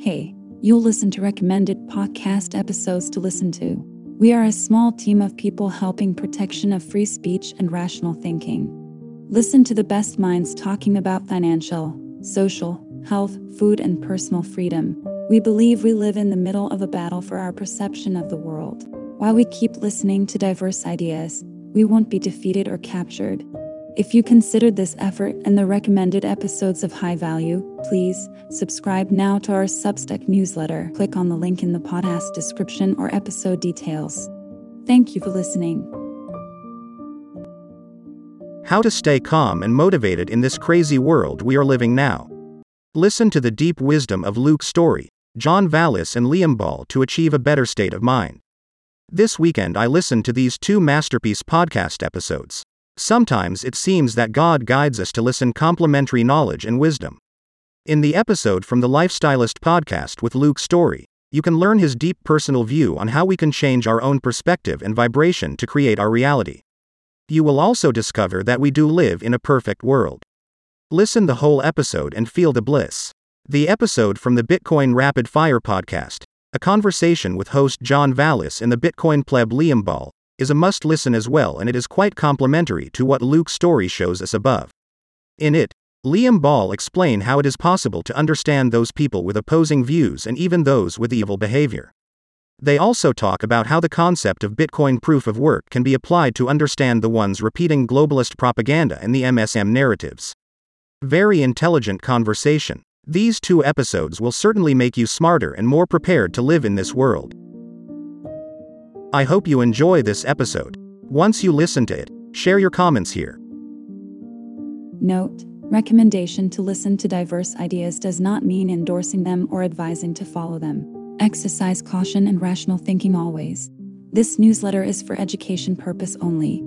Hey, you'll listen to recommended podcast episodes to listen to. We are a small team of people helping protection of free speech and rational thinking. Listen to the best minds talking about financial, social, health, food, and personal freedom. We believe we live in the middle of a battle for our perception of the world. While we keep listening to diverse ideas, we won't be defeated or captured. If you considered this effort and the recommended episodes of high value, please subscribe now to our Substack newsletter. Click on the link in the podcast description or episode details. Thank you for listening. How to stay calm and motivated in this crazy world we are living now. Listen to the deep wisdom of Luke Story, John Vallis, and Liam Ball to achieve a better state of mind. This weekend I listened to these two masterpiece podcast episodes. Sometimes it seems that God guides us to listen complementary knowledge and wisdom. In the episode from the Lifestylist podcast with Luke Story, you can learn his deep personal view on how we can change our own perspective and vibration to create our reality. You will also discover that we do live in a perfect world. Listen the whole episode and feel the bliss. The episode from the Bitcoin Rapid Fire podcast, a conversation with host John Vallis and the Bitcoin pleb Liam Ball, is a must listen as well and it is quite complementary to what Luke's story shows us above. In it, Liam Ball explain how it is possible to understand those people with opposing views and even those with evil behavior. They also talk about how the concept of Bitcoin proof of work can be applied to understand the ones repeating globalist propaganda and the MSM narratives. Very intelligent conversation. These two episodes will certainly make you smarter and more prepared to live in this world. I hope you enjoy this episode. Once you listen to it, share your comments here. Note Recommendation to listen to diverse ideas does not mean endorsing them or advising to follow them. Exercise caution and rational thinking always. This newsletter is for education purpose only.